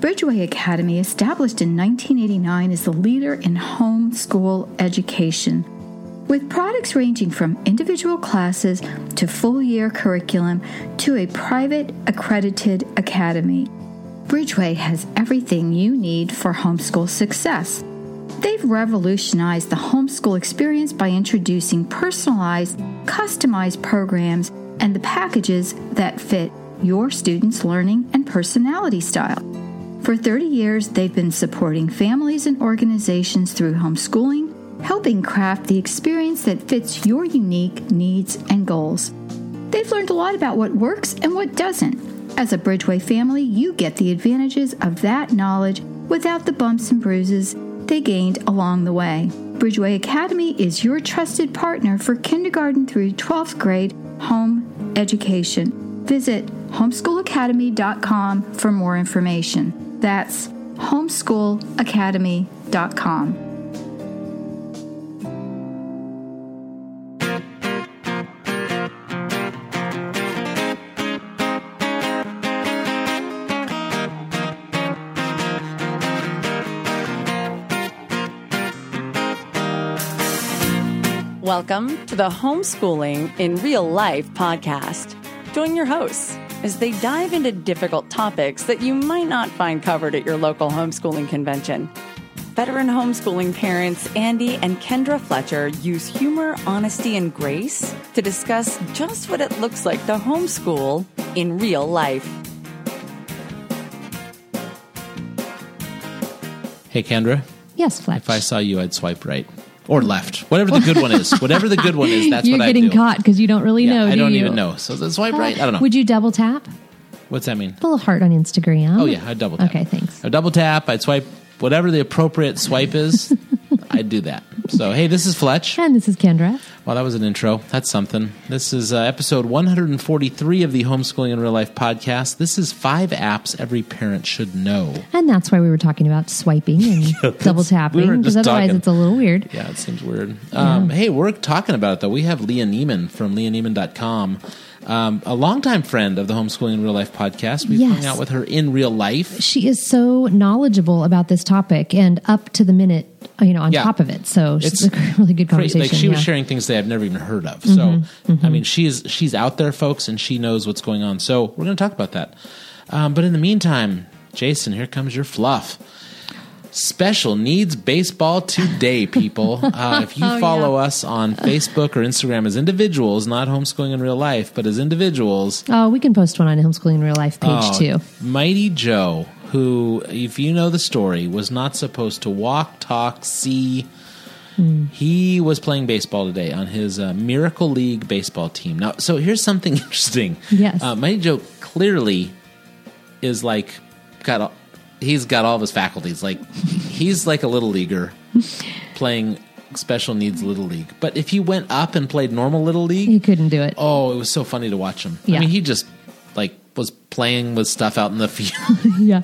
Bridgeway Academy, established in 1989, is the leader in homeschool education. With products ranging from individual classes to full year curriculum to a private accredited academy, Bridgeway has everything you need for homeschool success. They've revolutionized the homeschool experience by introducing personalized, customized programs and the packages that fit your students' learning and personality style. For 30 years, they've been supporting families and organizations through homeschooling, helping craft the experience that fits your unique needs and goals. They've learned a lot about what works and what doesn't. As a Bridgeway family, you get the advantages of that knowledge without the bumps and bruises they gained along the way. Bridgeway Academy is your trusted partner for kindergarten through 12th grade home education. Visit homeschoolacademy.com for more information. That's homeschoolacademy.com. Welcome to the Homeschooling in Real Life podcast. Join your hosts as they dive into difficult topics that you might not find covered at your local homeschooling convention. Veteran homeschooling parents Andy and Kendra Fletcher use humor, honesty, and grace to discuss just what it looks like to homeschool in real life. Hey, Kendra, Yes, Fletch. if I saw you, I'd swipe right or left. Whatever the good one is. Whatever the good one is, that's You're what I do. getting caught because you don't really Yeah, know. I do don't you? even know. So the swipe right? I don't know. Would you double tap? What's that mean? A little heart on Instagram. Oh yeah, I'd double tap. Okay, thanks. I'd double tap. I'd swipe whatever the appropriate swipe is. I'd do that. So hey, this is Fletch. And this is Kendra. Well, that was an intro. That's something. This is uh, episode 143 of the Homeschooling in Real Life podcast. This is five apps every parent should know. And that's why we were talking about swiping and double tapping because just otherwise talking. it's a little weird. Yeah, it seems weird. Um, hey, we're talking about it though. We have Leah Nieman from leahnieman.com, um, a longtime friend of the Homeschooling in Real Life podcast. We've Yes. hung out with her in real life. She is so knowledgeable about this topic and up to the minute, you know, on Yeah. top of it. So she's It's a really good conversation. Like she was sharing things that I've never even heard of. So I mean, she's she's out there, folks, and she knows what's going on. So we're going to talk about that. Um, but in the meantime, Jason, here comes your fluff. Special needs baseball today, people. Uh, if you Oh, follow us on Facebook or Instagram as individuals, not homeschooling in real life, but as individuals, Oh, we can post one on Homeschooling in Real Life page Oh, too. Mighty Joe, who, if you know the story, was not supposed to walk, talk, see. Hmm. He was playing baseball today on his uh, Miracle League baseball team. Now, so here's something interesting. Yes. Uh, Mighty Joe clearly is like got all, he's got all of his faculties. Like he's like a little leaguer playing special needs little league. But if he went up and played normal little league, he couldn't do it. Oh, it was so funny to watch him. I mean, he just like was playing with stuff out in the field. yeah,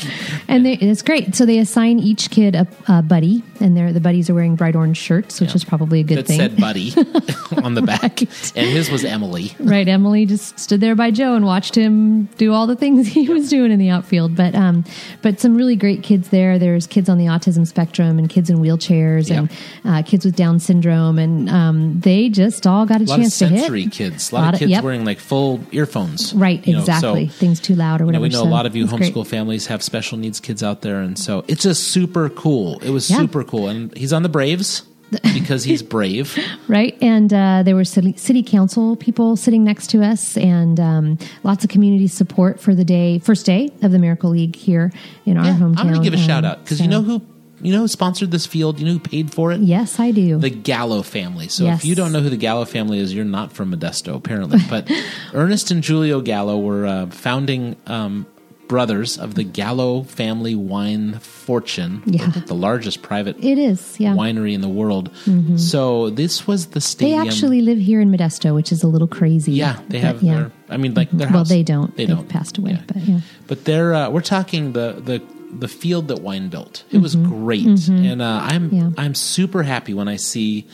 and they, it's great. So they assign each kid a, a buddy, and they're, the buddies are wearing bright orange shirts, which Yeah. is probably a good that thing. said "buddy" on the back, Right. and his was Emily. right, Emily just stood there by Joe and watched him do all the things he was doing in the outfield. But um, but some really great kids there. There's kids on the autism spectrum and kids in wheelchairs and uh, kids with Down syndrome, and um, they just all got a, A lot of chance to hit. sensory kids. A lot, of kids yep. wearing like full earphones. Right, know, exactly. so- Things too loud or You know, whatever. we know so a lot of you it's great. homeschool families have special needs kids out there, and so it's just super cool. It was Yeah. super cool, and he's on the Braves because he's brave. right? And uh, there were city, city council people sitting next to us, and um, lots of community support for the day, first day of the Miracle League here in our Yeah, hometown. I'm going to give a Um, shout out because you know who you know who sponsored this field. You know who paid for it. Yes, I do. the Gallo family. So Yes. if you don't know who the Gallo family is, you're not from Modesto, apparently. But Ernest and Julio Gallo were uh, founding um, brothers of the Gallo family wine fortune, Yeah. the largest private it is, yeah. winery in the world. So this was the stadium. they actually live here in Modesto, which is a little crazy. yeah, they But, have. yeah. Their, I mean, like their well, they don't. They They've don't. passed away, Yeah. but yeah. But they're uh, we're talking the the the field that wine built. It was Mm-hmm. great, and uh, I'm Yeah. I'm super happy when I see,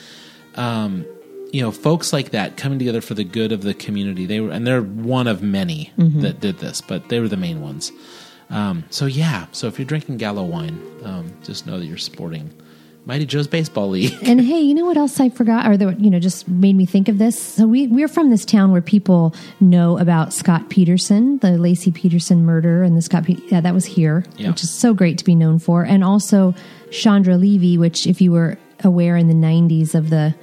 um, you know, folks like that coming together for the good of the community. They were, and they're one of many Mm-hmm. that did this, but they were the main ones. Um, so yeah, so if you're drinking Gallo wine, um, just know that you're supporting Mighty Joe's Baseball League. And hey, you know what else I forgot, or that you know just made me think of this? So we we're from this town where people know about Scott Peterson, the Laci Peterson murder, and the Scott Pe- yeah, that was here, Yeah. which is so great to be known for, and also Chandra Levy, which if you were aware in the '90s of the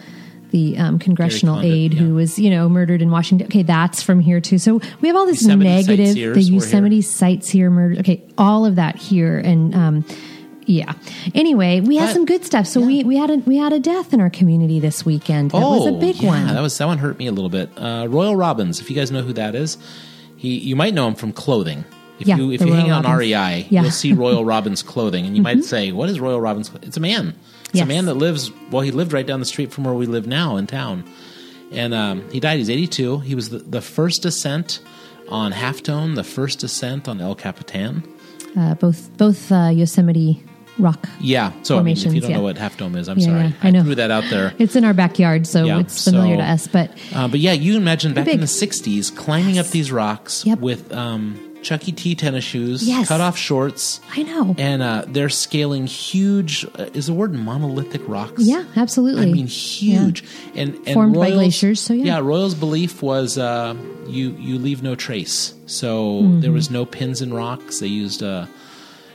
the um, congressional Condit, aide yeah. who was you know murdered in Washington. Okay, that's from here too. So we have all this Yosemite negative, the. Yosemite sites here murder. Okay, all of that here, and um, yeah. Anyway, we had But- some good stuff. So we we had a we had a death in our community this weekend. That was a big Oh, yeah, one. That was that one hurt me a little bit. Uh, Royal Robbins, if you guys know who that is, he you might know him from clothing. If Yeah, you if you hang Royal out on REI, Yeah. Mm-hmm. you'll see Royal Robbins clothing, and you might say, "What is Royal Robbins?" It's a man. It's Yes. a man that lives. Well, he lived right down the street from where we live now in town, and um, he died. He's 82. He was the, the first ascent on Half Dome, the first ascent on El Capitan. uh, both both uh, Yosemite Rock. Yeah. So I mean, if you don't know what Half Dome is, I'm Yeah, sorry. yeah, I know. threw that out there. It's in our backyard, so Yeah, it's familiar so- to us. But Uh, but yeah, you imagine back in the '60s, climbing up these rocks Yep. with um, Chuck E. T. tennis shoes, Yes. cut off shorts, I know. and uh, they're scaling huge. Uh, is the word monolithic rocks? yeah, absolutely. I mean huge, and, and Formed by glaciers, so yeah. yeah. Royal's belief was uh, you you leave no trace, so Mm-hmm. there was no pins in rocks. They used uh,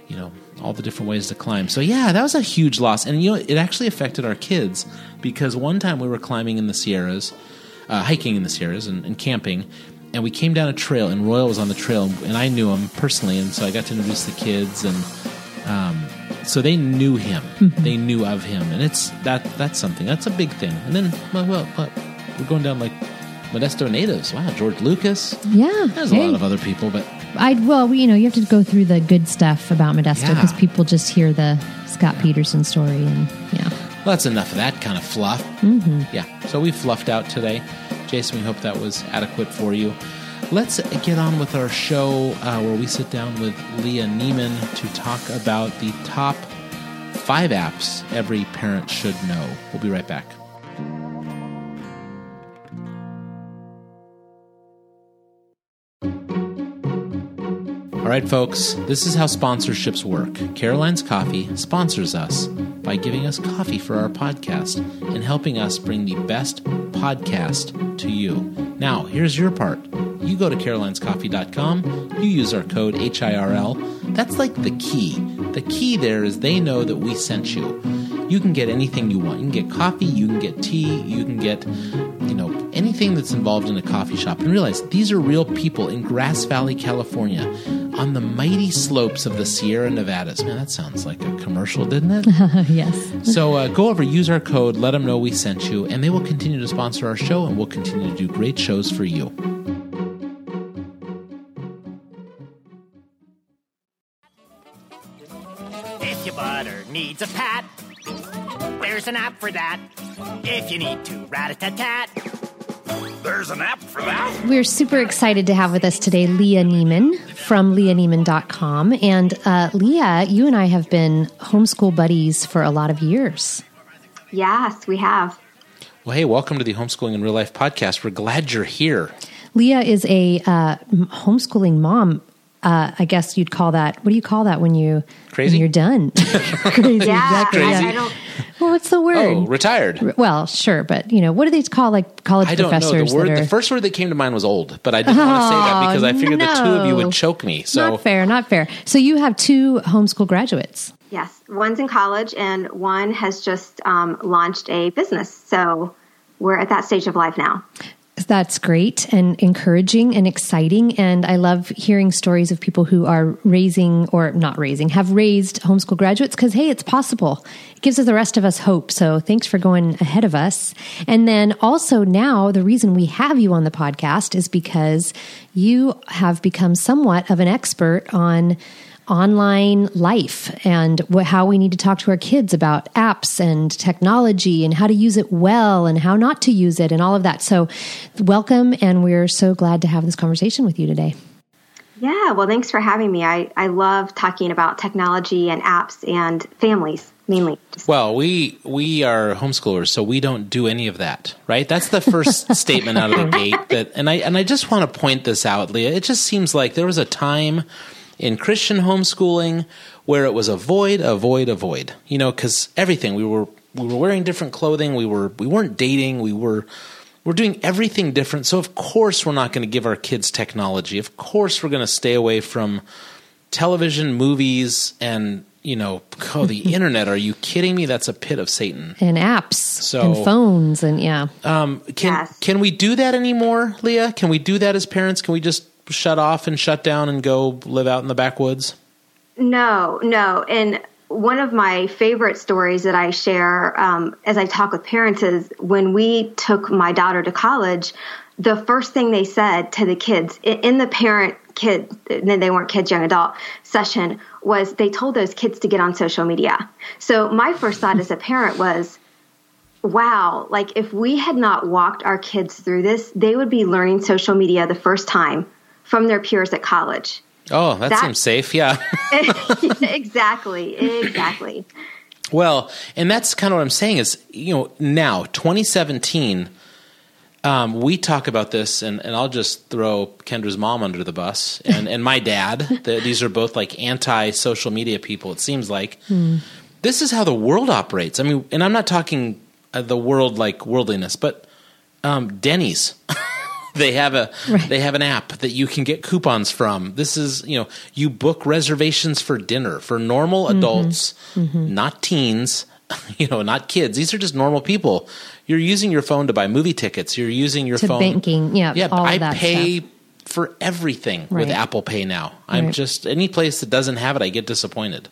you know all the different ways to climb. So yeah, that was a huge loss, and you know it actually affected our kids because one time we were climbing in the Sierras, uh, hiking in the Sierras, and, and camping. And we came down a trail, and Royal was on the trail, and I knew him personally, and so I got to introduce the kids, and um, so they knew him, Mm-hmm. they knew of him, and it's that that's something. That's a big thing. And then, well, well, well we're going down like Modesto natives. Wow, George Lucas. yeah, There's hey. a lot of other people, but I well, you know, you have to go through the good stuff about Modesto Yeah. because people just hear the Scott Peterson story, and yeah, well, that's enough of that kind of fluff. Mm-hmm. Yeah. So we fluffed out today, Jason. We hope that was adequate for you. Let's get on with our show uh, where we sit down with Leah Nieman to talk about the top five apps every parent should know. We'll be right back. All right, folks, this is how sponsorships work. Caroline's Coffee sponsors us by giving us coffee for our podcast and helping us bring the best podcast to you. Now, here's your part. You go to carolinescoffee.com, you use our code HIRL. That's like the key. The key there is they know that we sent you. You can get anything you want. You can get coffee, you can get tea, you can get, you know, anything that's involved in a coffee shop. And realize these are real people in Grass Valley, California, on the mighty slopes of the Sierra Nevadas. Man, that sounds like a commercial, didn't it? yes, so uh, go over, use our code, let them know we sent you, and they will continue to sponsor our show, and we'll continue to do great shows for you. If your butter needs a pat, there's an app for that. If you need to rat-a-tat-tat, there's an app for that. We're super excited to have with us today Leah Nieman from leahnieman.com. And uh, Leah, you and I have been homeschool buddies for a lot of years. Yes, we have. Well, hey, welcome to the Homeschooling in Real Life podcast. We're glad you're here. Leah is a uh, homeschooling mom. Uh, I guess you'd call that. What do you call that when you Crazy? When you're done. Crazy, Yeah, exactly. I. I don't. Well, what's the word? Oh, retired. well, sure, but you know, what do they call like college I don't know. professors The word, are the first word that came to mind was old, but I didn't want to say that because I figured the two of you would choke me. So not fair, not fair. So you have two homeschool graduates. Yes, one's in college and one has just um, launched a business. So we're at that stage of life now. That's great and encouraging and exciting. And I love hearing stories of people who are raising or not raising, have raised homeschool graduates because, hey, it's possible. It gives the rest of us hope. So thanks for going ahead of us. And then also now, the reason we have you on the podcast is because you have become somewhat of an expert on online life and wh- how we need to talk to our kids about apps and technology and how to use it well and how not to use it and all of that. So, welcome, and we're so glad to have this conversation with you today. Yeah, well, thanks for having me. I, I love talking about technology and apps and families mainly. Well, we we are homeschoolers, so we don't do any of that, right? That's the first statement out of the gate. That, and I and I just want to point this out, Leah. It just seems like there was a time in Christian homeschooling where it was avoid, avoid, avoid. You know, because everything we were we were wearing different clothing, we were we weren't dating, we were we're doing everything different. So of course we're not going to give our kids technology. Of course we're going to stay away from television, movies, and you know, oh, the internet. Are you kidding me? That's a pit of Satan. And apps so, and phones and yeah. Um, can yes. can we do that anymore, Leah? Can we do that as parents? Can we just shut off and shut down and go live out in the backwoods? No, no. And one of my favorite stories that I share um, as I talk with parents is when we took my daughter to college. The first thing they said to the kids in the parent kid, then they weren't kids, young adult session was they told those kids to get on social media. So my first thought as a parent was, wow, like if we had not walked our kids through this, they would be learning social media the first time from their peers at college. Oh, that, that seems safe. Yeah. exactly. Exactly. Well, and that's kind of what I'm saying is, you know, now 2017, um, we talk about this, and, and I'll just throw Kendra's mom under the bus and, and my dad. the, these are both like anti social media people, it seems like. Hmm. This is how the world operates. I mean, and I'm not talking uh, the world like worldliness, but um, Denny's. They have a right. they have an app that you can get coupons from. This is you know you book reservations for dinner for normal mm-hmm. adults, mm-hmm. not teens. You know, not kids. These are just normal people. You're using your phone to buy movie tickets. You're using your to phone banking. Yeah, yeah. I pay stuff. for everything right. with Apple Pay now. I'm right. just any place that doesn't have it, I get disappointed.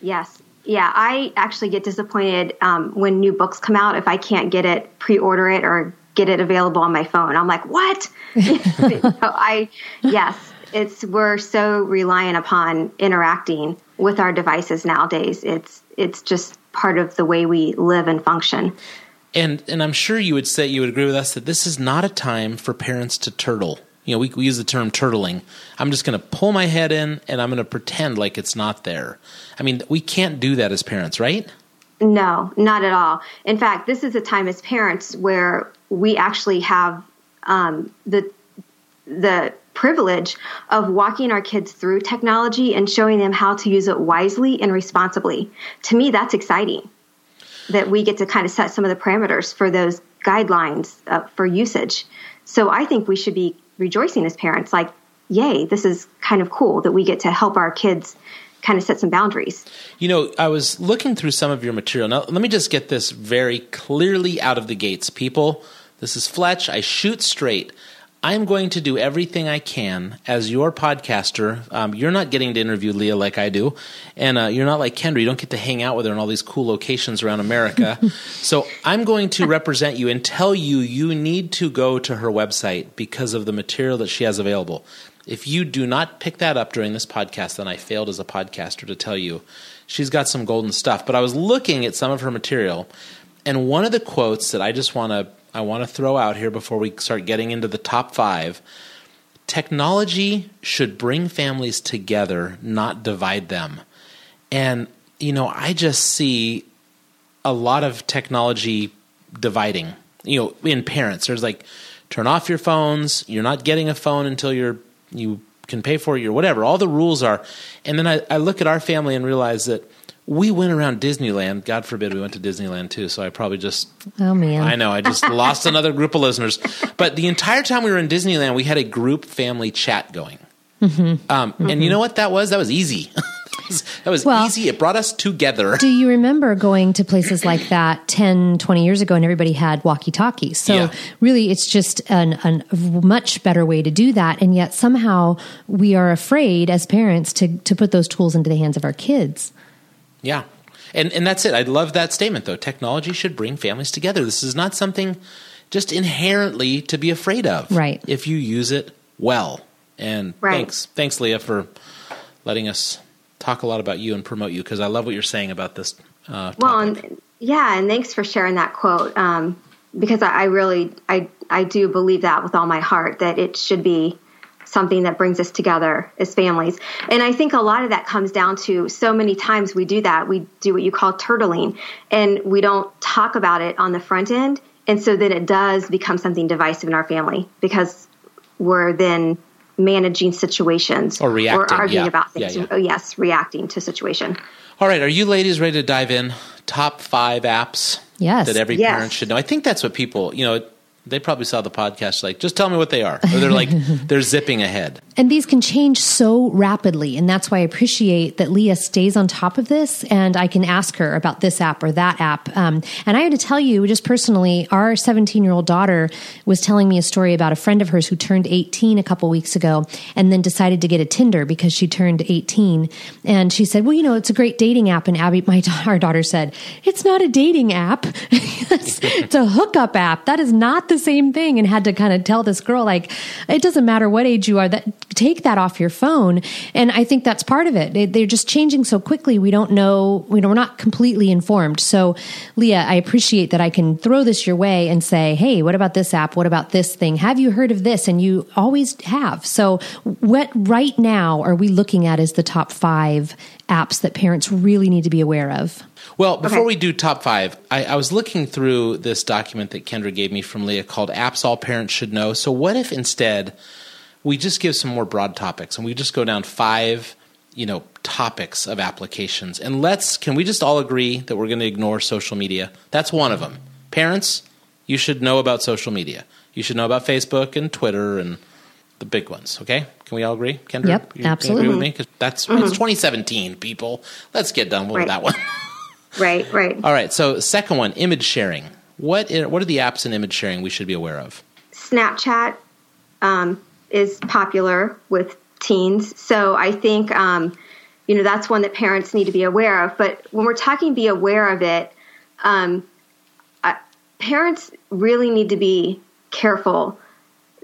Yes, yeah, I actually get disappointed um, when new books come out if I can't get it, pre-order it, or get it available on my phone. I'm like, what? so I, yes, it's we're so reliant upon interacting with our devices nowadays. It's it's just part of the way we live and function. And and I'm sure you would say you would agree with us that this is not a time for parents to turtle. You know, we, we use the term turtling. I'm just going to pull my head in and I'm going to pretend like it's not there. I mean, we can't do that as parents, right? No, not at all. In fact, this is a time as parents where we actually have um, the the privilege of walking our kids through technology and showing them how to use it wisely and responsibly. To me, that's exciting that we get to kind of set some of the parameters for those guidelines uh, for usage. So I think we should be rejoicing as parents, like, yay, this is kind of cool that we get to help our kids kind of set some boundaries. You know, I was looking through some of your material. Now, let me just get this very clearly out of the gates. People, this is Fletch. I shoot straight. I'm going to do everything I can as your podcaster. Um, you're not getting to interview Leah like I do, and uh, you're not like Kendra. You don't get to hang out with her in all these cool locations around America. so I'm going to represent you and tell you you need to go to her website because of the material that she has available. If you do not pick that up during this podcast, then I failed as a podcaster to tell you. She's got some golden stuff. But I was looking at some of her material, and one of the quotes that I just want to I want to throw out here before we start getting into the top five. Technology should bring families together, not divide them. And, you know, I just see a lot of technology dividing, you know, in parents. There's like, turn off your phones. You're not getting a phone until you're you can pay for it or whatever. All the rules are. And then I, I look at our family and realize that we went around Disneyland. God forbid we went to Disneyland too. So I probably just oh man, I know I just lost another group of listeners. But the entire time we were in Disneyland, we had a group family chat going. Mm-hmm. Um, mm-hmm. And you know what that was? That was easy. that was well, easy. It brought us together. Do you remember going to places like that 10, 20 years ago and everybody had walkie talkies? So yeah. really, it's just an, an, a much better way to do that. And yet somehow we are afraid as parents to, to put those tools into the hands of our kids. Yeah. And, and that's it. I love that statement, though. Technology should bring families together. This is not something just inherently to be afraid of. Right. If you use it well. And right. thanks, thanks, Leah, for letting us talk a lot about you and promote you because I love what you're saying about this. Uh, well, and, yeah, and thanks for sharing that quote um, because I, I really I I do believe that with all my heart that it should be something that brings us together as families. And I think a lot of that comes down to so many times we do that. We do what you call turtling and we don't talk about it on the front end. And so then it does become something divisive in our family because we're then managing situations Or reacting, or arguing yeah. about things. Yeah, yeah. Oh, yes, reacting to situation. All right, are you ladies ready to dive in? Top five apps Yes. that every Yes. parent should know. I think that's what people, you know, they probably saw the podcast like, just tell me what they are. Or they're like, they're zipping ahead. And these can change so rapidly. And that's why I appreciate that Leah stays on top of this and I can ask her about this app or that app. Um, and I have to tell you, just personally, our 17 year old daughter was telling me a story about a friend of hers who turned 18 a couple weeks ago and then decided to get a Tinder because she turned 18. And she said, Well, you know, it's a great dating app. And Abby, my our daughter said, It's not a dating app. it's, it's a hookup app. That is not the same thing. And had to kind of tell this girl, like, it doesn't matter what age you are, that take that off your phone. And I think that's part of it. They, they're just changing so quickly. We don't know, we know, we're not completely informed. So, Leah, I appreciate that I can throw this your way and say, Hey, what about this app? What about this thing? Have you heard of this? And you always have. So, what right now are we looking at as the top five apps that parents really need to be aware of? Well, before Okay. we do top five, I, I was looking through this document that Kendra gave me from Leah called Apps All Parents Should Know. So, what if instead we just give some more broad topics and we just go down five, you know, topics of applications? And let's, can we just all agree that we're going to ignore social media? That's one of them. Parents, you should know about social media. You should know about Facebook and Twitter and the big ones, okay? Can we all agree? Kendra? Yep, you, you absolutely. agree with me? 'Cause that's it's mm-hmm. 2017, people. Let's get done with Right. that one. Right, right. All right. So, second one, image sharing. What i- what are the apps in image sharing we should be aware of? Snapchat um, is popular with teens, so I think um, you know that's one that parents need to be aware of. But when we're talking be aware of it, um, uh, parents really need to be careful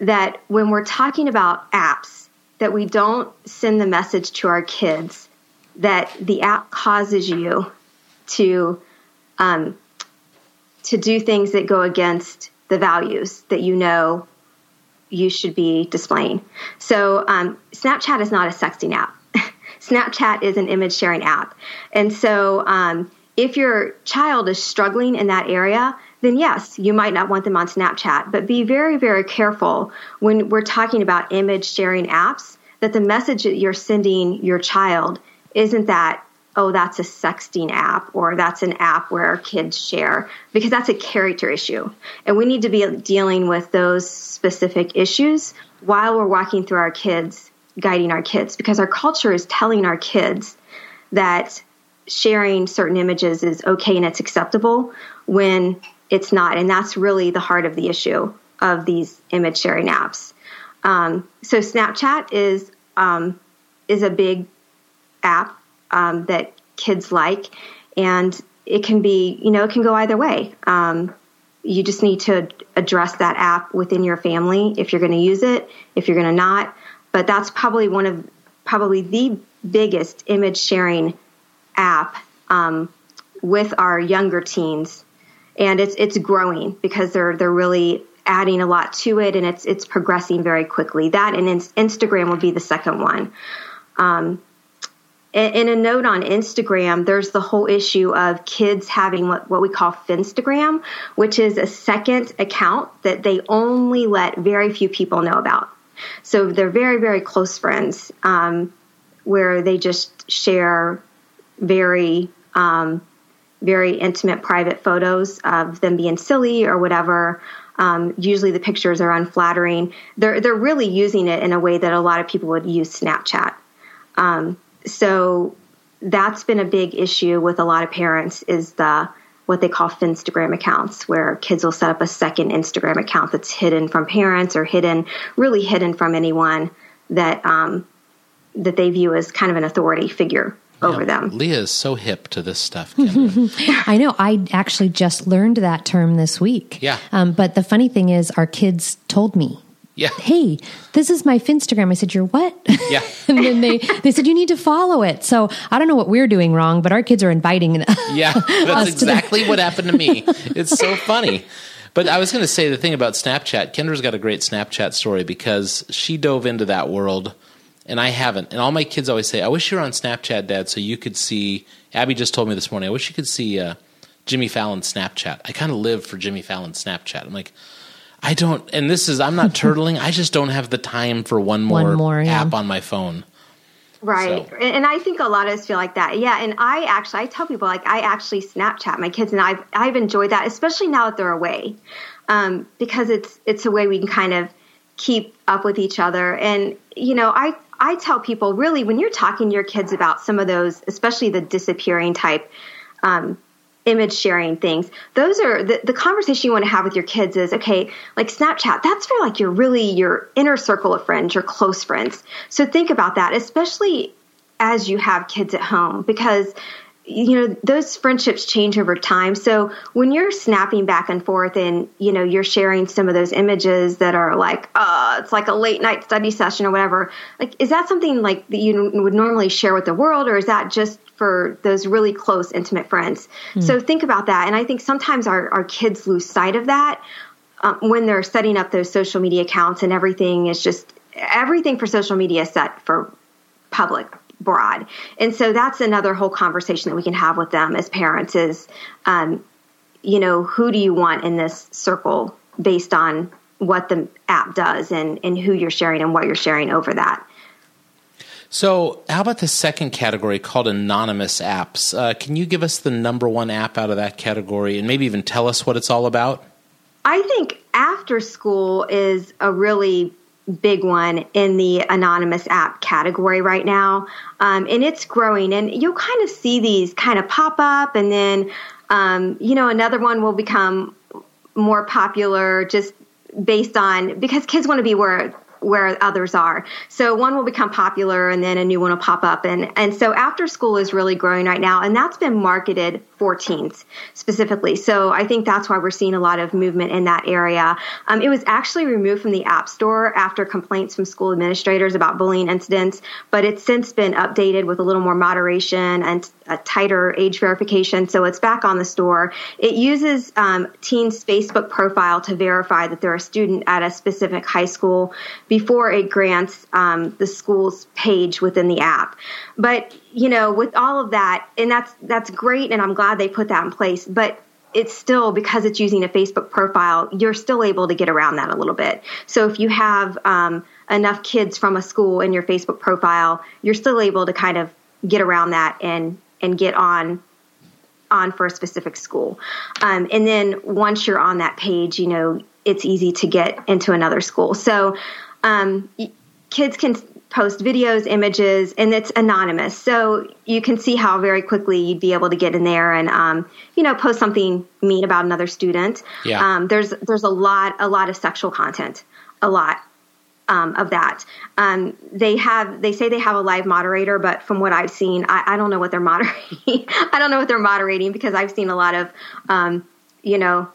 that when we're talking about apps, that we don't send the message to our kids that the app causes you to um, to do things that go against the values that you know you should be displaying. So, um, Snapchat is not a sexting app. Snapchat is an image sharing app. And so, um, if your child is struggling in that area, then yes, you might not want them on Snapchat. But be very, very careful when we're talking about image sharing apps that the message that you're sending your child isn't that oh, that's a sexting app or that's an app where kids share, because that's a character issue. And we need to be dealing with those specific issues while we're walking through our kids, guiding our kids, because our culture is telling our kids that sharing certain images is okay and it's acceptable when it's not. And that's really the heart of the issue of these image sharing apps. Um, so Snapchat is um, is a big app um, that kids like, and it can be, you know, it can go either way. Um, you just need to address that app within your family if you're going to use it, if you're going to not. But that's probably one of probably the biggest image sharing app um, with our younger teens, and it's it's growing because they're they're really adding a lot to it, and it's it's progressing very quickly. That and Instagram would be the second one. Um, and a note on Instagram, there's the whole issue of kids having what, what we call Finstagram, which is a second account that they only let very few people know about. So they're very, very close friends, um, where they just share very, um, very intimate private photos of them being silly or whatever. Um, usually the pictures are unflattering. They're they're really using it in a way that a lot of people would use Snapchat. Um, so that's been a big issue with a lot of parents is the what they call Finstagram accounts, where kids will set up a second Instagram account that's hidden from parents or hidden, really hidden from anyone that um, that they view as kind of an authority figure over Yeah, them. Leah is so hip to this stuff. I know. I actually just learned that term this week. Yeah. Um, but the funny thing is, our kids told me, yeah. "Hey, this is my Finstagram." I said, "You're what?" Yeah. and then they they said, "You need to follow it." So I don't know what we're doing wrong, but our kids are inviting. Yeah, that's exactly what happened to me. It's so funny. But I was going to say the thing about Snapchat. Kendra's got a great Snapchat story because she dove into that world, and I haven't. And all my kids always say, "I wish you were on Snapchat, Dad, so you could see." Abby just told me this morning, "I wish you could see uh, Jimmy Fallon's Snapchat." I kind of live for Jimmy Fallon's Snapchat. I'm like, I don't, and this is, I'm not turtling. I just don't have the time for one more, One more, yeah. app on my phone. Right. So- And and I think a lot of us feel like that. Yeah. And I actually, I tell people, like, I actually Snapchat my kids, and I've, I've enjoyed that, especially now that they're away, um, because it's, it's a way we can kind of keep up with each other. And, you know, I, I tell people really when you're talking to your kids about some of those, especially the disappearing type, um, image sharing things. Those are the, the conversation you want to have with your kids is okay like snapchat that's for like your really your inner circle of friends your close friends. So think about that especially as you have kids at home because you know those friendships change over time. So when you're snapping back and forth and you know you're sharing some of those images that are like uh it's like a late night study session or whatever like is that something like that you would normally share with the world or is that just for those really close intimate friends? So think about that. And i think sometimes our, our kids lose sight of that um, when they're setting up those social media accounts and everything is just everything for social media is set for public broad and so that's another whole conversation that we can have with them as parents is um, you know who do you want in this circle based on what the app does and, and who you're sharing and what you're sharing over that So, how about the second category called anonymous apps? Uh, can you give us the number one app out of that category and maybe even tell us what it's all about? I think after school is a really big one in the anonymous app category right now. Um, and it's growing. And you'll kind of see these kind of pop up, and then, um, you know, another one will become more popular just based on because kids want to be where where others are. So one will become popular and then a new one will pop up and and so after school is really growing right now and that's been marketed for teens specifically. So I think that's why we're seeing a lot of movement in that area. Um, it was actually removed from the App Store after complaints from school administrators about bullying incidents, but it's since been updated with a little more moderation and a tighter age verification. So it's back on the store. It uses um, teens' Facebook profile to verify that they're a student at a specific high school before it grants um, the school's page within the app. But you know, with all of that, and that's that's great, and I'm glad they put that in place. But it's still because it's using a Facebook profile, you're still able to get around that a little bit. So if you have um, enough kids from a school in your Facebook profile, you're still able to kind of get around that and and get on on for a specific school. Um, and then once you're on that page, you know, it's easy to get into another school. So um, kids can post videos, images, and it's anonymous. So you can see how very quickly you'd be able to get in there and, um, you know, post something mean about another student. Yeah. Um, there's there's a lot a lot of sexual content, a lot um, of that. Um, they have they say they have a live moderator, but from what I've seen, I, I don't know what they're moderating. I don't know what they're moderating because I've seen a lot of um, you know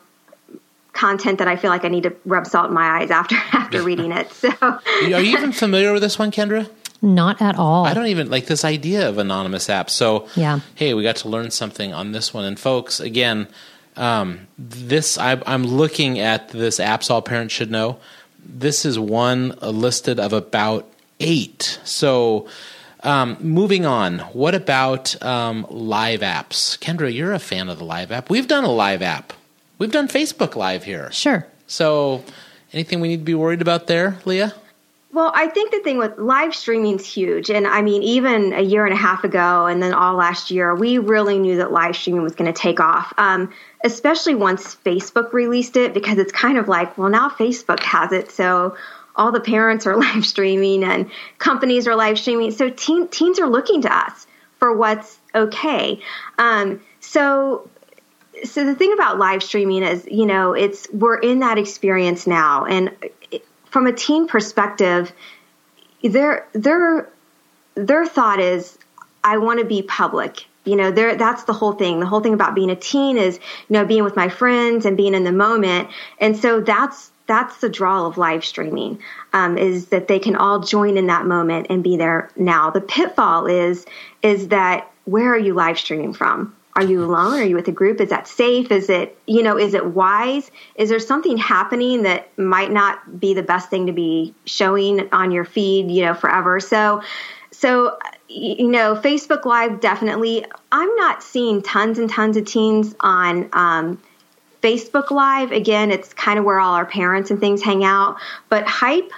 content that I feel like I need to rub salt in my eyes after after reading it. So Are you even familiar with this one, Kendra? Not at all. I don't even like this idea of anonymous apps. So, Yeah. hey, we got to learn something on this one. And folks, again, um, this I, I'm looking at this apps all parents should know. This is one listed of about eight. So, um, moving on. What about um, live apps? Kendra, you're a fan of the live app. We've done a live app. We've done Facebook Live here. Sure. So, anything we need to be worried about there, Leah? Well, I think the thing with live streaming is huge. And I mean, even a year and a half ago and then all last year, we really knew that live streaming was going to take off, um, especially once Facebook released it, because it's kind of like, well, now Facebook has it. So all the parents are live streaming and companies are live streaming. So teen, teens are looking to us for what's okay. Um, so so the thing about live streaming is, you know, it's we're in that experience now, and from a teen perspective, their their their thought is, I want to be public. You know, there that's the whole thing. The whole thing about being a teen is, you know, being with my friends and being in the moment, and so that's that's the draw of live streaming um, is that they can all join in that moment and be there now. The pitfall is is that where are you live streaming from? Are you alone? Are you with a group? Is that safe? Is it, you know, is it wise? Is there something happening that might not be the best thing to be showing on your feed, you know, forever? So, so, you know, Facebook Live definitely, I'm not seeing tons and tons of teens on, um, Facebook Live, again, it's kind of where all our parents and things hang out. But Hype,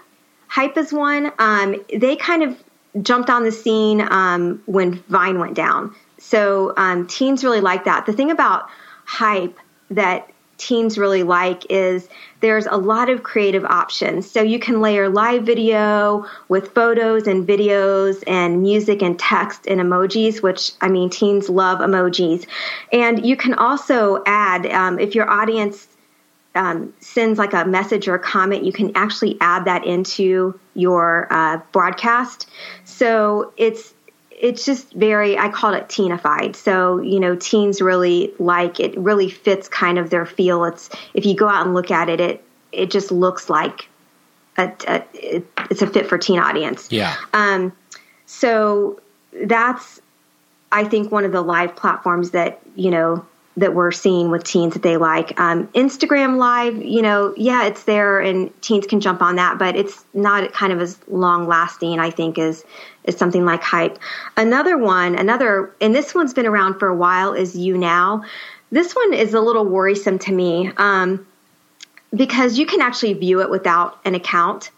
Hype is one. Um, they kind of jumped on the scene um, when Vine went down. So um, teens really like that. The thing about Hype that teens really like is there's a lot of creative options. So you can layer live video with photos and videos and music and text and emojis, which I mean, teens love emojis. And you can also add, um, if your audience um, sends like a message or a comment, you can actually add that into your uh, broadcast. So it's it's just very I call it teenified. So, you know, teens really like it really fits kind of their feel. It's if you go out and look at it, it it just looks like a, a it, it's a fit for teen audience. Yeah. Um so that's I think one of the live platforms that, you know, that we're seeing with teens that they like. Um, Instagram Live, you know, yeah, it's there and teens can jump on that, but it's not kind of as long lasting, I think, as, as something like Hype. Another one, another, and this one's been around for a while, is YouNow. This one is a little worrisome to me um, because you can actually view it without an account.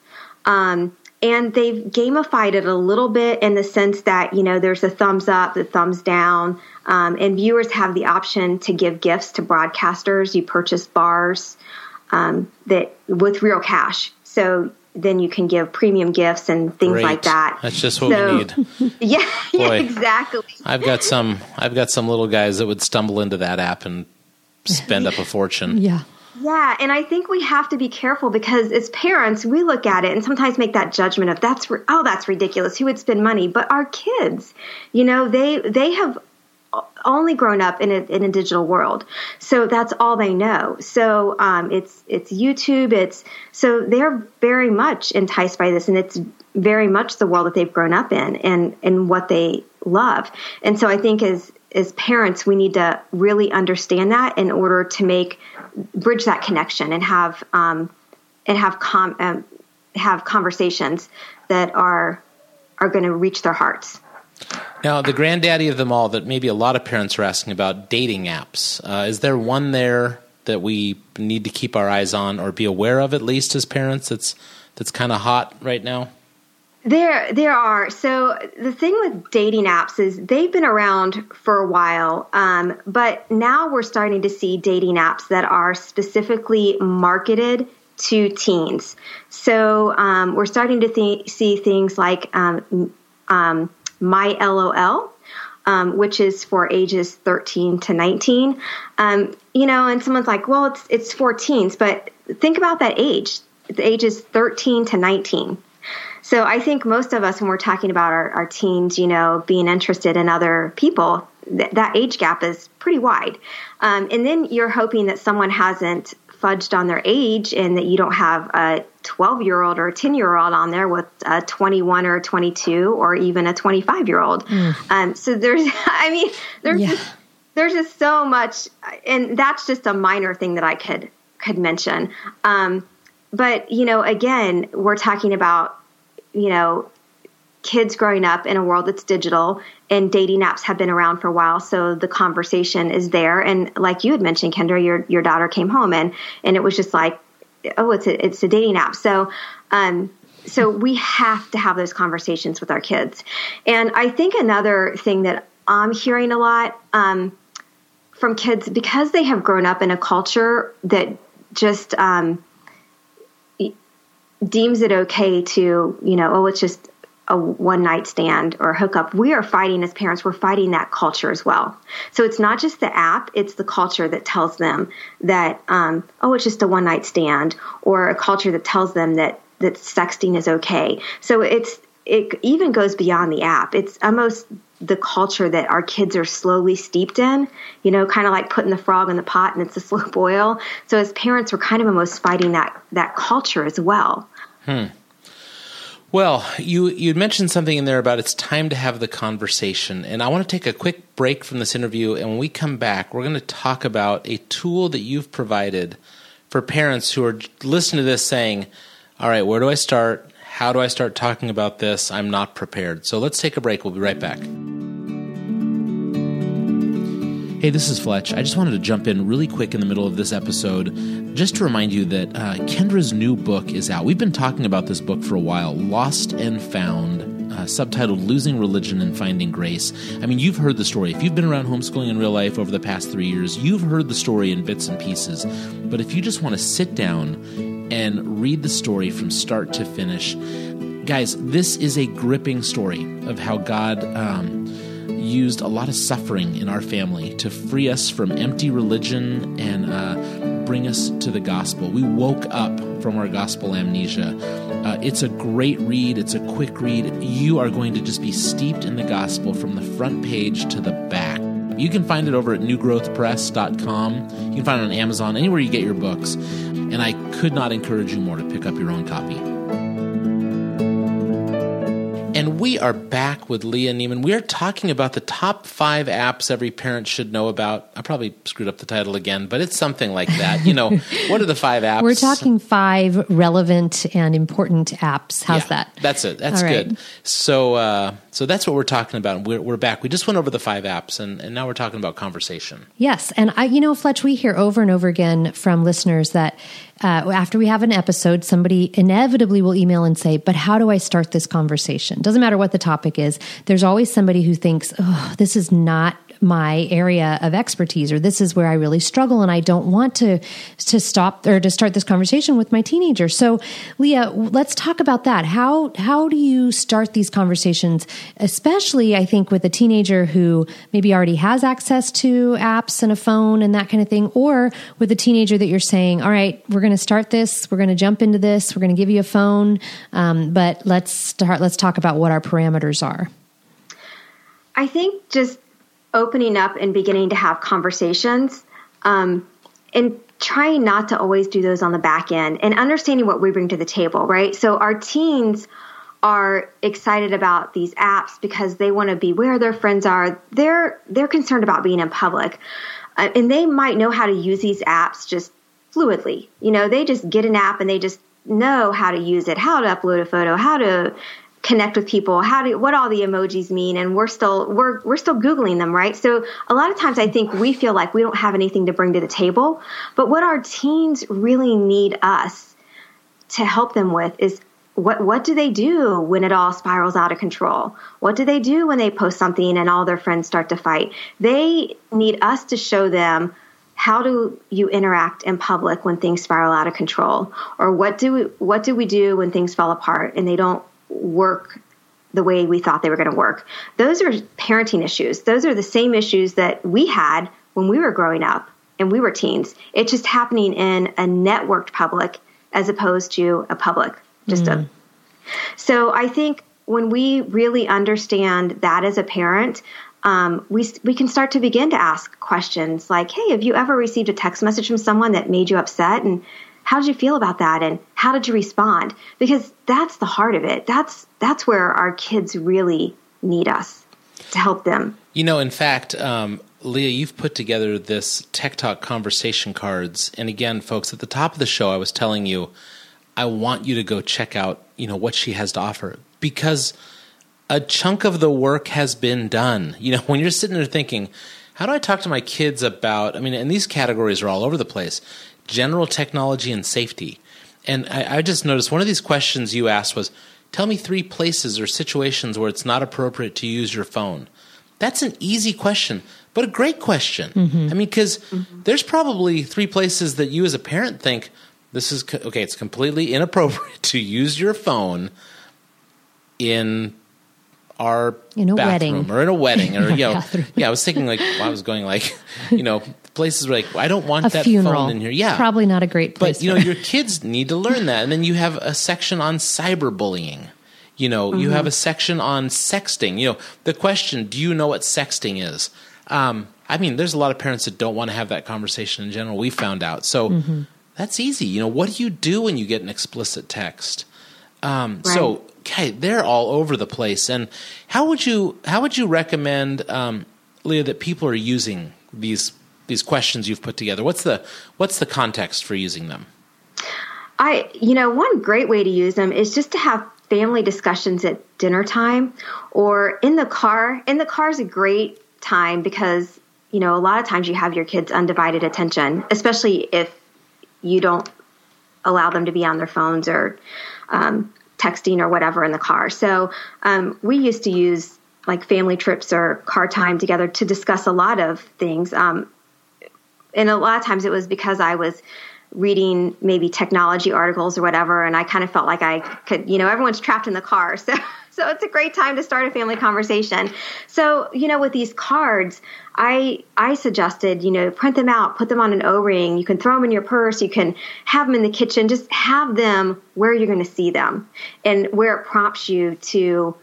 Um, and they've gamified it a little bit in the sense that you know there's a thumbs up the thumbs down um, and viewers have the option to give gifts to broadcasters you purchase bars um, that with real cash so then you can give premium gifts and things Great. like that That's just what So- we need. yeah, yeah exactly I've got some I've got some little guys that would stumble into that app and spend up a fortune. Yeah. Yeah, and I think we have to be careful because as parents, we look at it and sometimes make that judgment of that's oh that's ridiculous. Who would spend money? But our kids, you know, they they have only grown up in a, in a digital world, so that's all they know. So um, it's it's YouTube. It's so they're very much enticed by this, and it's very much the world that they've grown up in and and what they love. And so I think as as parents, we need to really understand that in order to make bridge that connection and have um, and have com- um, have conversations that are are going to reach their hearts. Now, the granddaddy of them all that maybe a lot of parents are asking about dating apps. Uh, is there one there that we need to keep our eyes on or be aware of at least as parents that's that's kind of hot right now? There, there are. So the thing with dating apps is they've been around for a while, um, but now we're starting to see dating apps that are specifically marketed to teens. So um, we're starting to th- see things like um, um, MyLOL. Um, which is for ages 13 to 19. Um, you know, and someone's like, well, it's, it's for teens, but think about that age. The ages 13 to 19. So I think most of us, when we're talking about our, our teens, you know, being interested in other people, th- that age gap is pretty wide. Um, and then you're hoping that someone hasn't fudged on their age and that you don't have a 12 year old or a 10 year old on there with a 21 or 22 or even a 25 year old. Um, so there's, I mean, there's Yeah. just, there's just so much, and that's just a minor thing that I could could mention. Um, but you know, again, we're talking about you know kids growing up in a world that's digital and dating apps have been around for a while so the conversation is there. And like you had mentioned kendra your your daughter came home and and it was just like oh it's a it's a dating app. So um so we have to have those conversations with our kids. And i think another thing that i'm hearing a lot um from kids because they have grown up in a culture that just um deems it okay to, you know, oh, it's just a one night stand or a hookup. We are fighting as parents, we're fighting that culture as well. So it's not just the app, it's the culture that tells them that, um, oh, it's just a one night stand or a culture that tells them that, that sexting is okay. So it's, it even goes beyond the app. It's almost the culture that our kids are slowly steeped in, you know, kind of like putting the frog in the pot and it's a slow boil. So as parents, we're kind of almost fighting that, that culture as well. Hmm. Well, you you mentioned something in there about it's time to have the conversation, and I want to take a quick break from this interview. And when we come back, we're going to talk about a tool that you've provided for parents who are listening to this, saying, "All right, where do I start? How do I start talking about this? I'm not prepared." So let's take a break. We'll be right back. Hey, this is Fletch. I just wanted to jump in really quick in the middle of this episode just to remind you that uh, Kendra's new book is out. We've been talking about this book for a while Lost and Found. Uh, subtitled Losing Religion and Finding Grace. I mean, you've heard the story. If you've been around homeschooling in real life over the past three years, you've heard the story in bits and pieces. But if you just want to sit down and read the story from start to finish, guys, this is a gripping story of how God. Um, used a lot of suffering in our family to free us from empty religion and uh, bring us to the gospel. We woke up from our gospel amnesia. Uh, it's a great read, it's a quick read. You are going to just be steeped in the gospel from the front page to the back. You can find it over at newgrowthpress.com. You can find it on Amazon, anywhere you get your books. And I could not encourage you more to pick up your own copy. And we are back with Leah Nieman. We are talking about the top five apps every parent should know about. I probably screwed up the title again, but it's something like that. You know, what are the five apps? We're talking five relevant and important apps. How's Yeah, that? That's it. That's All right. good. So, uh, so that's what we're talking about. We're, we're back. We just went over the five apps, and, and now we're talking about conversation. Yes, and I, you know, Fletch, we hear over and over again from listeners that uh, after we have an episode, somebody inevitably will email and say, "But how do I start this conversation?" Doesn't matter what the topic is. There's always somebody who thinks, "Oh, this is not." My area of expertise or this is where I really struggle and I don't want to to stop or to start this conversation with my teenager. So Leah, let's talk about that. How how do you start these conversations especially I think with a teenager who maybe already has access to apps and a phone and that kind of thing or with a teenager that you're saying, "All right, we're going to start this, we're going to jump into this, we're going to give you a phone, um, but let's start let's talk about what our parameters are." I think just opening up and beginning to have conversations um, and trying not to always do those on the back end and understanding what we bring to the table, right? So our teens are excited about these apps because they want to be where their friends are. They're they're concerned about being in public. Uh, and they might know how to use these apps just fluidly. You know, they just get an app and they just know how to use it, how to upload a photo, how to connect with people. How do what all the emojis mean? And we're still we're we're still googling them right? So a lot of times i think we feel like we don't have anything to bring to the table. But what our teens really need us to help them with is what what do they do when it all spirals out of control? What do they do when they post something and all their friends start to fight? They need us to show them how do you interact in public when things spiral out of control? Or what do we, what do we do when things fall apart and they don't work the way we thought they were going to work. Those are parenting issues. Those are the same issues that we had when we were growing up and we were teens. It's just happening in a networked public as opposed to a public. Just a. So I think when we really understand that as a parent, um, we we can start to begin to ask questions like, "Hey, have you ever received a text message from someone that made you upset?" and how did you feel about that and how did you respond? Because that's the heart of it. That's that's where our kids really need us to help them. You know, in fact, um, Leah, you've put together this Tech Talk conversation cards, and again, folks, at the top of the show, I was telling you, I want you to go check out, you know, what she has to offer. Because a chunk of the work has been done. You know, when you're sitting there thinking, how do I talk to my kids about? I mean, and these categories are all over the place: general technology and safety. And I, I just noticed one of these questions you asked was, "Tell me three places or situations where it's not appropriate to use your phone." That's an easy question, but a great question. Mm-hmm. I mean, because there's probably three places that you as a parent think this is co- okay. It's completely inappropriate to use your phone in our In a bathroom wedding. or in a wedding or you know yeah. I was thinking like I was going like you know places where like I don't want A that funeral. phone in here. Yeah, probably not a great place. but you know your kids need to learn that. And then you have a section on cyberbullying. You know you have a section on sexting. You know the question do you know what sexting is? Um, i mean there's a lot of parents that don't want to have that conversation in general we found out. So that's easy. You know what do you do when you get an explicit text? Um, so okay they're all over the place. And how would you how would you recommend um, leah that people are using these these questions you've put together what's the what's the context for using them I, you know, one great way to use them is just to have family discussions at dinner time or in the car. In the car is a great time because, you know, a lot of times you have your kids' undivided attention, especially if you don't allow them to be on their phones or um, texting or whatever in the car. So um, we used to use like family trips or car time together to discuss a lot of things. Um, and a lot of times it was because I was reading maybe technology articles or whatever, and I kind of felt like I could, you know, everyone's trapped in the car, so so it's a great time to start a family conversation. So you know, with these cards, I I suggested you know print them out, put them on an O ring. You can throw them in your purse. You can have them in the kitchen. Just have them where you're going to see them, and where it prompts you to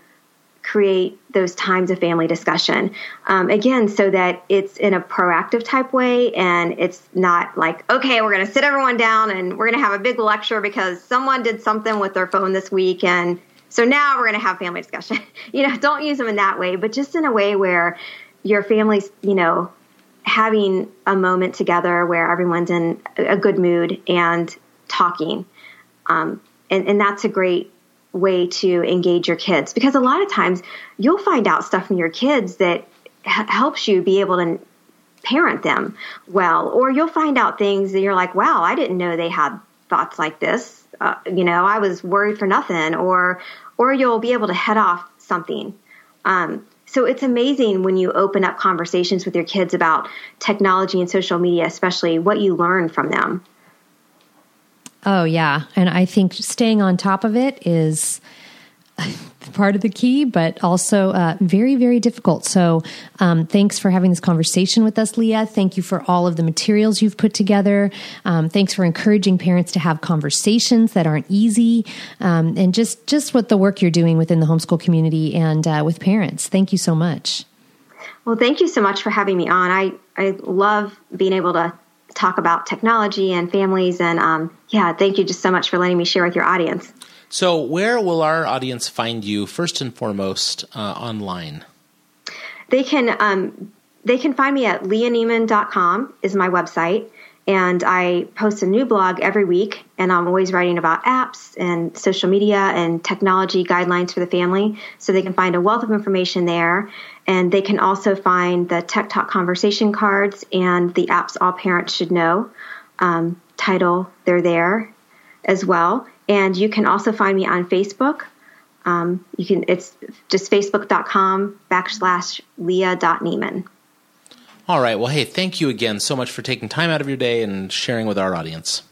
create those times of family discussion. Um, again, so that it's in a proactive type way and it's not like, okay, we're going to sit everyone down and we're going to have a big lecture because someone did something with their phone this week and so now we're going to have family discussion. you know, don't use them in that way, but just in a way where your family's, you know, having a moment together where everyone's in a good mood and talking. Um, and, and that's a great way to engage your kids. Because a lot of times you'll find out stuff from your kids that h- helps you be able to parent them well. Or you'll find out things that you're like wow i didn't know they had thoughts like this. Uh, you know i was worried for nothing. Or or you'll be able to head off something. Um, so it's amazing when you open up conversations with your kids about technology and social media especially what you learn from them Oh, yeah. And I think staying on top of it is part of the key, but also uh, very, very difficult. So, um, thanks for having this conversation with us, Leah. Thank you for all of the materials you've put together. Um, thanks for encouraging parents to have conversations that aren't easy, um, and just just what the work you're doing within the homeschool community and uh, with parents. Thank you so much. Well, thank you so much for having me on. I I love being able to talk about technology and families. And um, yeah, thank you just so much for letting me share with your audience. So, where will our audience find you first and foremost uh, online? They can um, they can find me at leahnieman.com is my website. And I post a new blog every week, and I'm always writing about apps and social media and technology guidelines for the family. So they can find a wealth of information there. And they can also find the Tech Talk conversation cards and the apps all parents should know um, title. They're there as well. And you can also find me on Facebook. Um, you can it's just facebook.com backslash leah.nieman. All right. Well, hey, thank you again so much for taking time out of your day and sharing with our audience.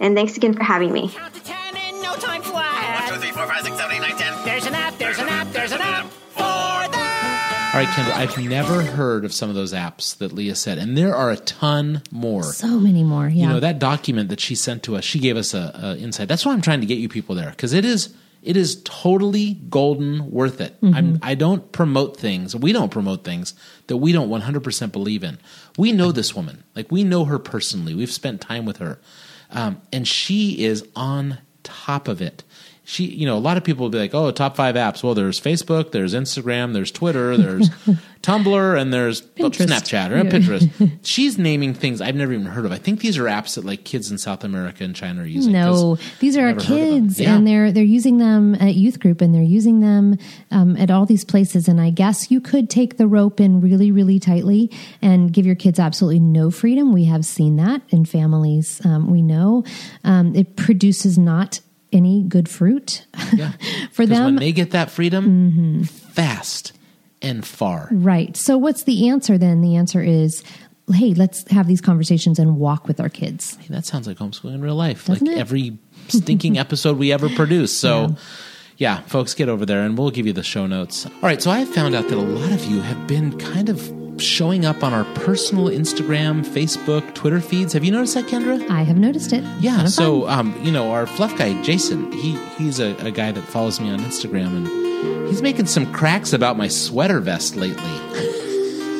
And thanks again for having me. Count to ten in no time flat. One, two, three, four, five, six, seven, eight, nine, ten. There's an app, there's an app, there's an app for that. All right, Kendra, I've never heard of some of those apps that Leah said, and there are a ton more. So many more. Yeah. You know, that document that she sent to us, she gave us a, a insight. That's why I'm trying to get you people there because it is it is totally golden worth it. Mm-hmm. I'm, I don't promote things. We don't promote things that we don't 100% believe in. We know this woman. Like, we know her personally. We've spent time with her. Um, and she is on top of it. She, you know, a lot of people will be like, oh, top five apps. Well, there's Facebook, there's Instagram, there's Twitter, there's Tumblr, and there's oh, Pinterest. Snapchat or Yeah. Pinterest. She's naming things I've never even heard of. I think these are apps that like kids in South America and China are using. No, these are our I've never heard of them. kids, Yeah. and they're they're using them at youth group, and they're using them um, at all these places. And I guess you could take the rope in really, really tightly and give your kids absolutely no freedom. We have seen that in families. Um, we know um, it produces not any good fruit Yeah. for them. when they get that freedom, fast and far. Right. So, what's the answer then? The answer is, hey, let's have these conversations and walk with our kids. Hey, that sounds like homeschooling in real life, Doesn't like it? every stinking episode we ever produce. So, yeah. folks, get over there and we'll give you the show notes. All right, so I found out that a lot of you have been kind of showing up on our personal Instagram, Facebook, Twitter feeds. Have you noticed that, Kendra? I have noticed it. Yeah, so um, you know, our fluff guy Jason, he he's a, a guy that follows me on Instagram, and he's making some cracks about my sweater vest lately.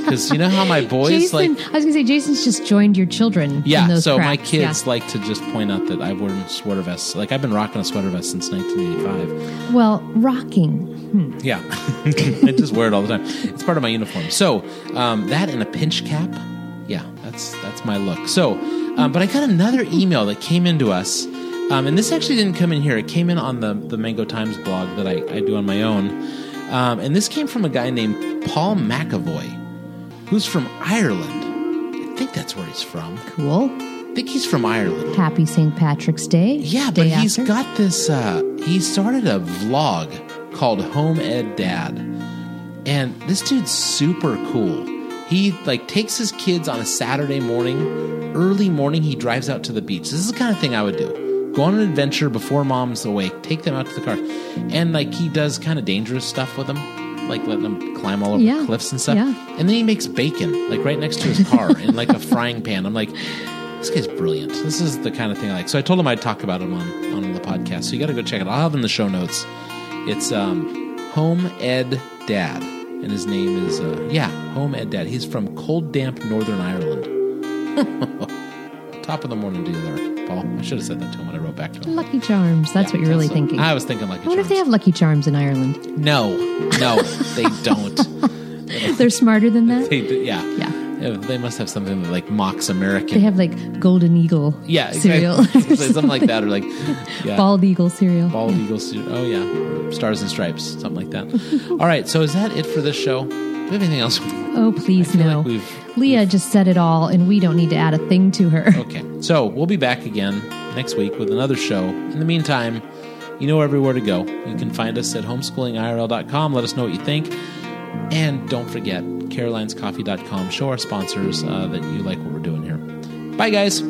Because you know how my boys Jason, like, I was going to say, Jason's just joined your children. yeah. in those So my cracks. kids Yeah. like to just point out that I've worn sweater vests. Like I've been rocking a sweater vest since 1985. Well, rocking. Yeah, I just wear it all the time. It's part of my uniform. So um, that and a pinch cap. Yeah, that's that's my look. So, um, but I got another email that came into us, um, and this actually didn't come in here. It came in on the the Mango Times blog that I, I do on my own, um, and this came from a guy named Paul McAvoy, who's from Ireland. I think that's where he's from. Cool. I think he's from Ireland. Happy St. Patrick's Day. Yeah, Day but he's after. got this. Uh, he started a vlog called Home Ed Dad, and this dude's super cool. He like takes his kids on a Saturday morning, early morning. He drives out to the beach. This is the kind of thing I would do. Go on an adventure before mom's awake. Take them out to the car, and like he does kind of dangerous stuff with them, like letting them climb all over Yeah, cliffs and stuff. yeah. And then he makes bacon like right next to his car in like a frying pan. I'm like, this guy's brilliant. This is the kind of thing I like. So I told him I'd talk about him on, on the podcast. So you got to go check it out. I'll have in the show notes. It's um, Home Ed Dad. And his name is, uh, yeah, Home Ed Dad. He's from cold, damp Northern Ireland. Top of the morning to you there, Paul. I should have said that to him when I wrote back to him. Lucky Charms. That's what you're really So- thinking. I was thinking like I wonder if they have Lucky Charms in Ireland. No, no, they don't. They're smarter than that. They, yeah. Yeah. Yeah, They must have something that like mocks American. They have like Golden Eagle yeah, cereal. exactly. something like that, or like yeah. Bald Eagle cereal. Bald Eagle. Cer- Oh yeah, Stars and Stripes, something like that. All right, so is that it for this show? Do we have anything else? Oh, please I feel no. like we've- Leah just said it all, and we don't need to add a thing to her. Okay, so we'll be back again next week with another show. In the meantime, you know everywhere to go. You can find us at homeschoolingirl.com. Let us know what you think. And don't forget, carolinescoffee.com. Show our sponsors uh, that you like what we're doing here. Bye, guys.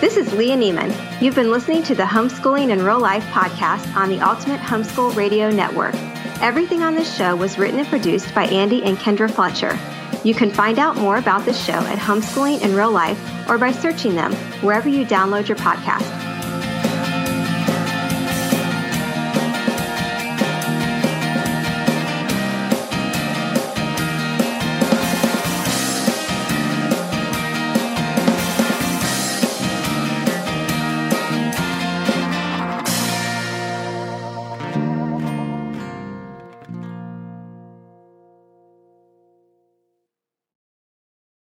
This is Leah Nieman. You've been listening to the Homeschooling in Real Life podcast on the Ultimate Homeschool Radio Network. Everything on this show was written and produced by Andy and Kendra Fletcher. You can find out more about this show at Homeschooling in Real Life or by searching them wherever you download your podcast.